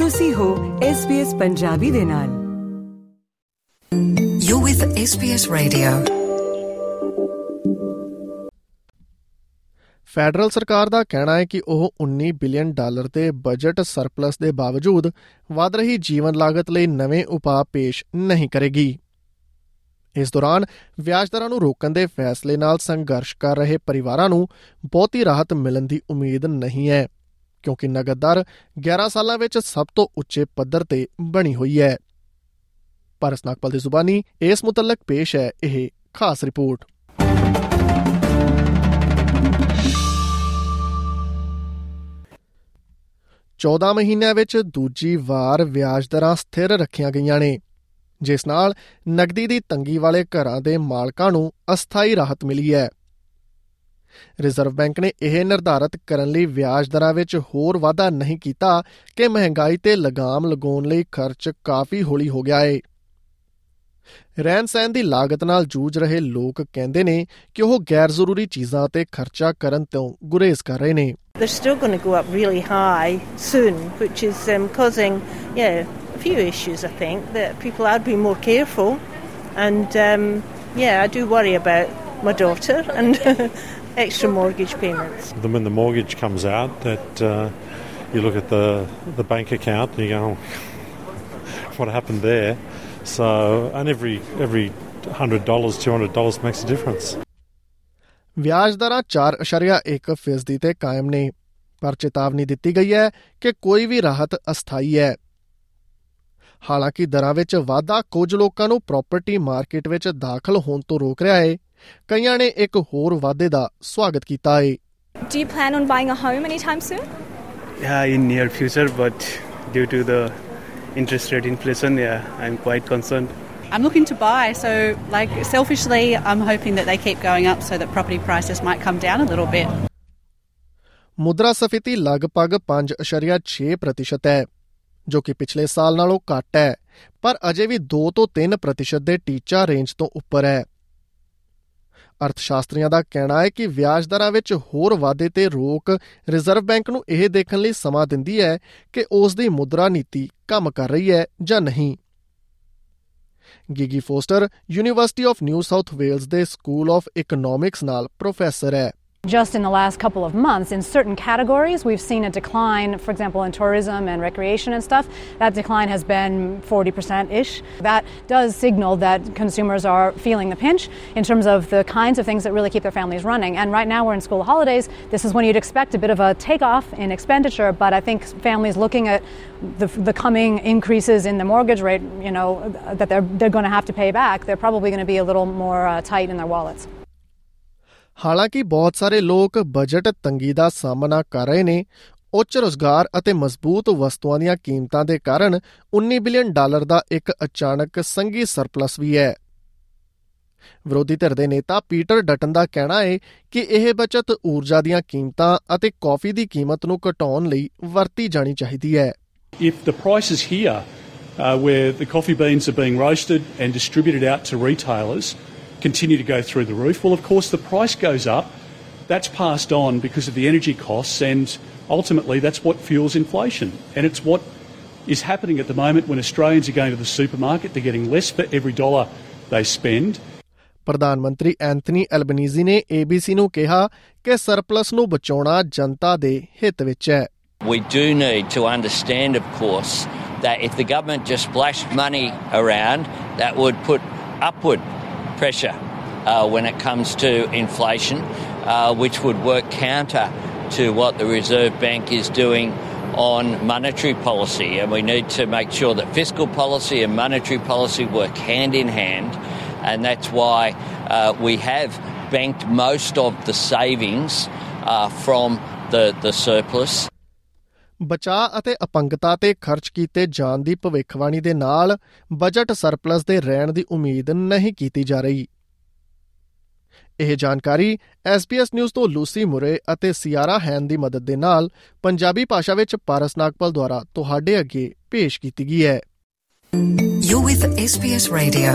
ਤੁਸੀਂ ਹੋ SBS ਪੰਜਾਬੀ ਦੇ ਨਾਲ you with SBS radio federal ਸਰਕਾਰ ਦਾ ਕਹਿਣਾ ਹੈ ਕਿ ਉਹ 19 ਬਿਲੀਅਨ ਡਾਲਰ ਦੇ ਬਜਟ ਸਰਪਲਸ ਦੇ ਬਾਵਜੂਦ ਵਧ ਰਹੀ ਜੀਵਨ ਲਾਗਤ ਲਈ ਨਵੇਂ ਉਪਾਅ ਪੇਸ਼ ਨਹੀਂ ਕਰੇਗੀ ਇਸ ਦੌਰਾਨ ਵਿਆਜ ਦਰਾਂ ਨੂੰ ਰੋਕਣ ਦੇ ਫੈਸਲੇ ਨਾਲ ਸੰਘਰਸ਼ ਕਰ ਰਹੇ ਪਰਿਵਾਰਾਂ ਨੂੰ ਬਹੁਤੀ ਰਾਹਤ ਮਿਲਣ ਦੀ ਉਮੀਦ ਨਹੀਂ ਹੈ ਕਿਉਂਕਿ ਨਗਦ ਦਰ 11 ਸਾਲਾਂ ਵਿੱਚ ਸਭ ਤੋਂ ਉੱਚੇ ਪੱਧਰ ਤੇ ਬਣੀ ਹੋਈ ਹੈ ਪਰ ਨਾਗਪਾਲ ਦੀ ਜ਼ੁਬਾਨੀ ਇਸ ਮੁਤਲਕ ਪੇਸ਼ ਹੈ ਇਹ ਖਾਸ ਰਿਪੋਰਟ ਚੌਦਾਂ ਮਹੀਨਿਆਂ ਵਿੱਚ ਦੂਜੀ ਵਾਰ ਵਿਆਜ ਦਰਾਂ ਸਥਿਰ ਰੱਖੀਆਂ ਗਈਆਂ ਨੇ ਜਿਸ ਨਾਲ ਨਗਦੀ ਦੀ ਤੰਗੀ ਵਾਲੇ ਘਰਾਂ ਦੇ ਮਾਲਕਾਂ ਨੂੰ ਅਸਥਾਈ ਰਾਹਤ ਮਿਲੀ ਹੈ ਰਿਜ਼ਰਵ ਬੈਂਕ ਨੇ ਇਹ ਨਿਰਧਾਰਤ ਕਰਨ ਲਈ ਵਿਆਜ ਦਰਾਂ ਵਿੱਚ ਹੋਰ ਵਾਧਾ ਨਹੀਂ ਕੀਤਾ ਕਿ ਮਹਿੰਗਾਈ ਤੇ ਲਗਾਮ ਲਗਾਉਣ ਲਈ ਖਰਚ ਕਾਫੀ ਹੌਲੀ ਹੋ ਗਿਆ ਹੈ। ਰਹਿਣ ਸਹਿਣ ਦੀ ਲਾਗਤ ਨਾਲ ਜੂਝ ਰਹੇ ਲੋਕ ਕਹਿੰਦੇ ਨੇ ਕਿ ਉਹ ਗੈਰ ਜ਼ਰੂਰੀ ਚੀਜ਼ਾਂ ਤੇ ਖਰਚਾ ਕਰਨ ਤੋਂ ਗੁਰੇਜ਼ ਕਰ ਰਹੇ ਨੇ। They're still going to go up really high soon, which is um, causing yeah, a few issues I think that people are being more careful and um, yeah, I do worry about my daughter and extra mortgage payments. Then when the mortgage comes out, that uh, you look at the the bank account and you go, oh, what happened there? So and every every hundred dollars, two hundred dollars makes a difference. ਵਿਆਜ ਦਰਾਂ 4.1 ਫੀਸਦੀ ਤੇ ਕਾਇਮ ਨੇ ਪਰ ਚੇਤਾਵਨੀ ਦਿੱਤੀ ਗਈ ਹੈ ਕਿ ਕੋਈ ਵੀ ਰਾਹਤ ਅਸਥਾਈ ਹੈ ਹਾਲਾਂਕਿ ਦਰਾਂ ਵਿੱਚ ਵਾਧਾ ਕੁਝ ਲੋਕਾਂ ਨੂੰ ਪ੍ਰਾਪਰਟੀ ਮਾਰਕੀਟ ਵਿੱਚ ਦਾਖਲ ਹੋਣ ਤੋਂ ਰੋਕ ਰਿਹਾ ਹੈ ਕਈਆਂ ਨੇ ਇੱਕ ਹੋਰ ਵਾਧੇ ਦਾ ਸਵਾਗਤ ਕੀਤਾ ਹੈ do you plan on buying a home any time soon ਯਾ in near future but due to the interest rate inflation yeah Aam quite concerned I'm looking to buy, so like selfishly, I'm hoping that they keep going up so that property prices might come down a little bit. ਮੁਦਰਾ ਸਫੀਤੀ ਲਗਭਗ 5.6% ਹੈ ਜੋ ਕਿ ਪਿਛਲੇ ਸਾਲ ਨਾਲੋਂ ਘੱਟ ਹੈ ਪਰ ਅਜੇ ਵੀ 2 ਤੋਂ 3% ਦੇ ਟੀਚਾ ਰੇਂਜ ਤੋਂ ਉੱਪਰ ਹੈ ਅਰਥਸ਼ਾਸਤਰੀਆਂ ਦਾ ਕਹਿਣਾ ਹੈ ਕਿ ਵਿਆਜ ਦਰਾਂ ਵਿੱਚ ਹੋਰ ਵਾਧੇ ਤੇ ਰੋਕ ਰਿਜ਼ਰਵ ਬੈਂਕ ਨੂੰ ਇਹ ਦੇਖਣ ਲਈ ਸਮਾਂ ਦਿੰਦੀ ਹੈ ਕਿ ਉਸ ਦੀ ਮੁਦਰਾ ਨੀਤੀ ਕੰਮ ਕਰ ਰਹੀ ਹੈ ਜਾਂ ਨਹੀਂ Gigi Foster University of New South Wales ਦੇ ਸਕੂਲ ਆਫ ਇਕਨੋਮਿਕਸ ਨਾਲ ਪ੍ਰੋਫੈਸਰ ਹੈ Just in the last couple of months, in certain categories, we've seen a decline, for example, in tourism and recreation and stuff. That decline has been 40% ish. That does signal that consumers are feeling the pinch in terms of the kinds of things that really keep their families running. And right now, we're in school holidays. This is when you'd expect a bit of a takeoff in expenditure, but I think families looking at the, the coming increases in the mortgage rate, you know, that they're, they're going to have to pay back, they're probably going to be a little more uh, tight in their wallets. ਹਾਲਾਂਕਿ ਬਹੁਤ ਸਾਰੇ ਲੋਕ budget ਤੰਗੀ ਦਾ ਸਾਹਮਣਾ ਕਰ ਰਹੇ ਨੇ ਉੱਚ ਰੋਜ਼ਗਾਰ ਅਤੇ ਮਜ਼ਬੂਤ ਵਸਤੂਆਂ ਦੀਆਂ ਕੀਮਤਾਂ ਦੇ ਕਾਰਨ 19 ਬਿਲੀਅਨ ਡਾਲਰ ਦਾ ਇੱਕ ਅਚਾਨਕ ਸੰਗੀ ਸਰਪਲਸ ਵੀ ਹੈ ਵਿਰੋਧੀ ਧਿਰ ਦੇ ਨੇਤਾ ਪੀਟਰ ਡਟਨ ਦਾ ਕਹਿਣਾ ਹੈ ਕਿ ਇਹ ਬਚਤ ਊਰਜਾ ਦੀਆਂ ਕੀਮਤਾਂ ਅਤੇ ਕਾਫੀ ਦੀ ਕੀਮਤ ਨੂੰ ਘਟਾਉਣ ਲਈ ਵਰਤੀ ਜਾਣੀ ਚਾਹੀਦੀ ਹੈ if the price is here where the coffee beans are being roasted and distributed out to retailers continue to go through the roof. Well, of course, the price goes up. That's passed on because of the energy costs, and ultimately, that's what fuels inflation. And it's what is happening at the moment when Australians are going to the supermarket. They're getting less for every dollar they spend. ਪ੍ਰਧਾਨ ਮੰਤਰੀ Anthony Albanese ਨੇ ABC ਨੂੰ ਕਿਹਾ ਕਿ surplus ਨੂੰ ਬਚਾਉਣਾ ਜਨਤਾ ਦੇ ਹਿੱਤ ਵਿੱਚ ਹੈ We do need to understand of course that if the government just splashed money around that would put upward pressure uh, when it comes to inflation, uh, which would work counter to what the Reserve Bank is doing on monetary policy. And we need to make sure that fiscal policy and monetary policy work hand in hand. And that's why uh, we have banked most of the savings uh, from the, the surplus ਬਚਾਅ ਅਤੇ ਅਪੰਗਤਾ ਤੇ ਖਰਚ ਕੀਤੇ ਜਾਣ ਦੀ ਭਵਿੱਖਬਾਣੀ ਦੇ ਨਾਲ budget surplus ਦੇ ਰਹਿਣ ਦੀ ਉਮੀਦ ਨਹੀਂ ਕੀਤੀ ਜਾ ਰਹੀ। ਇਹ ਜਾਣਕਾਰੀ SBS ਨਿਊਜ਼ ਤੋਂ ਲੂਸੀ ਮੁਰੇ ਅਤੇ ਸਿਆਰਾ ਹੈਨ ਦੀ ਮਦਦ ਦੇ ਨਾਲ ਪੰਜਾਬੀ ਭਾਸ਼ਾ ਵਿੱਚ ਪਾਰਸ ਨਾਗਪਾਲ ਦੁਆਰਾ ਤੁਹਾਡੇ ਅੱਗੇ ਪੇਸ਼ ਕੀਤੀ ਗਈ ਹੈ। You with SBS Radio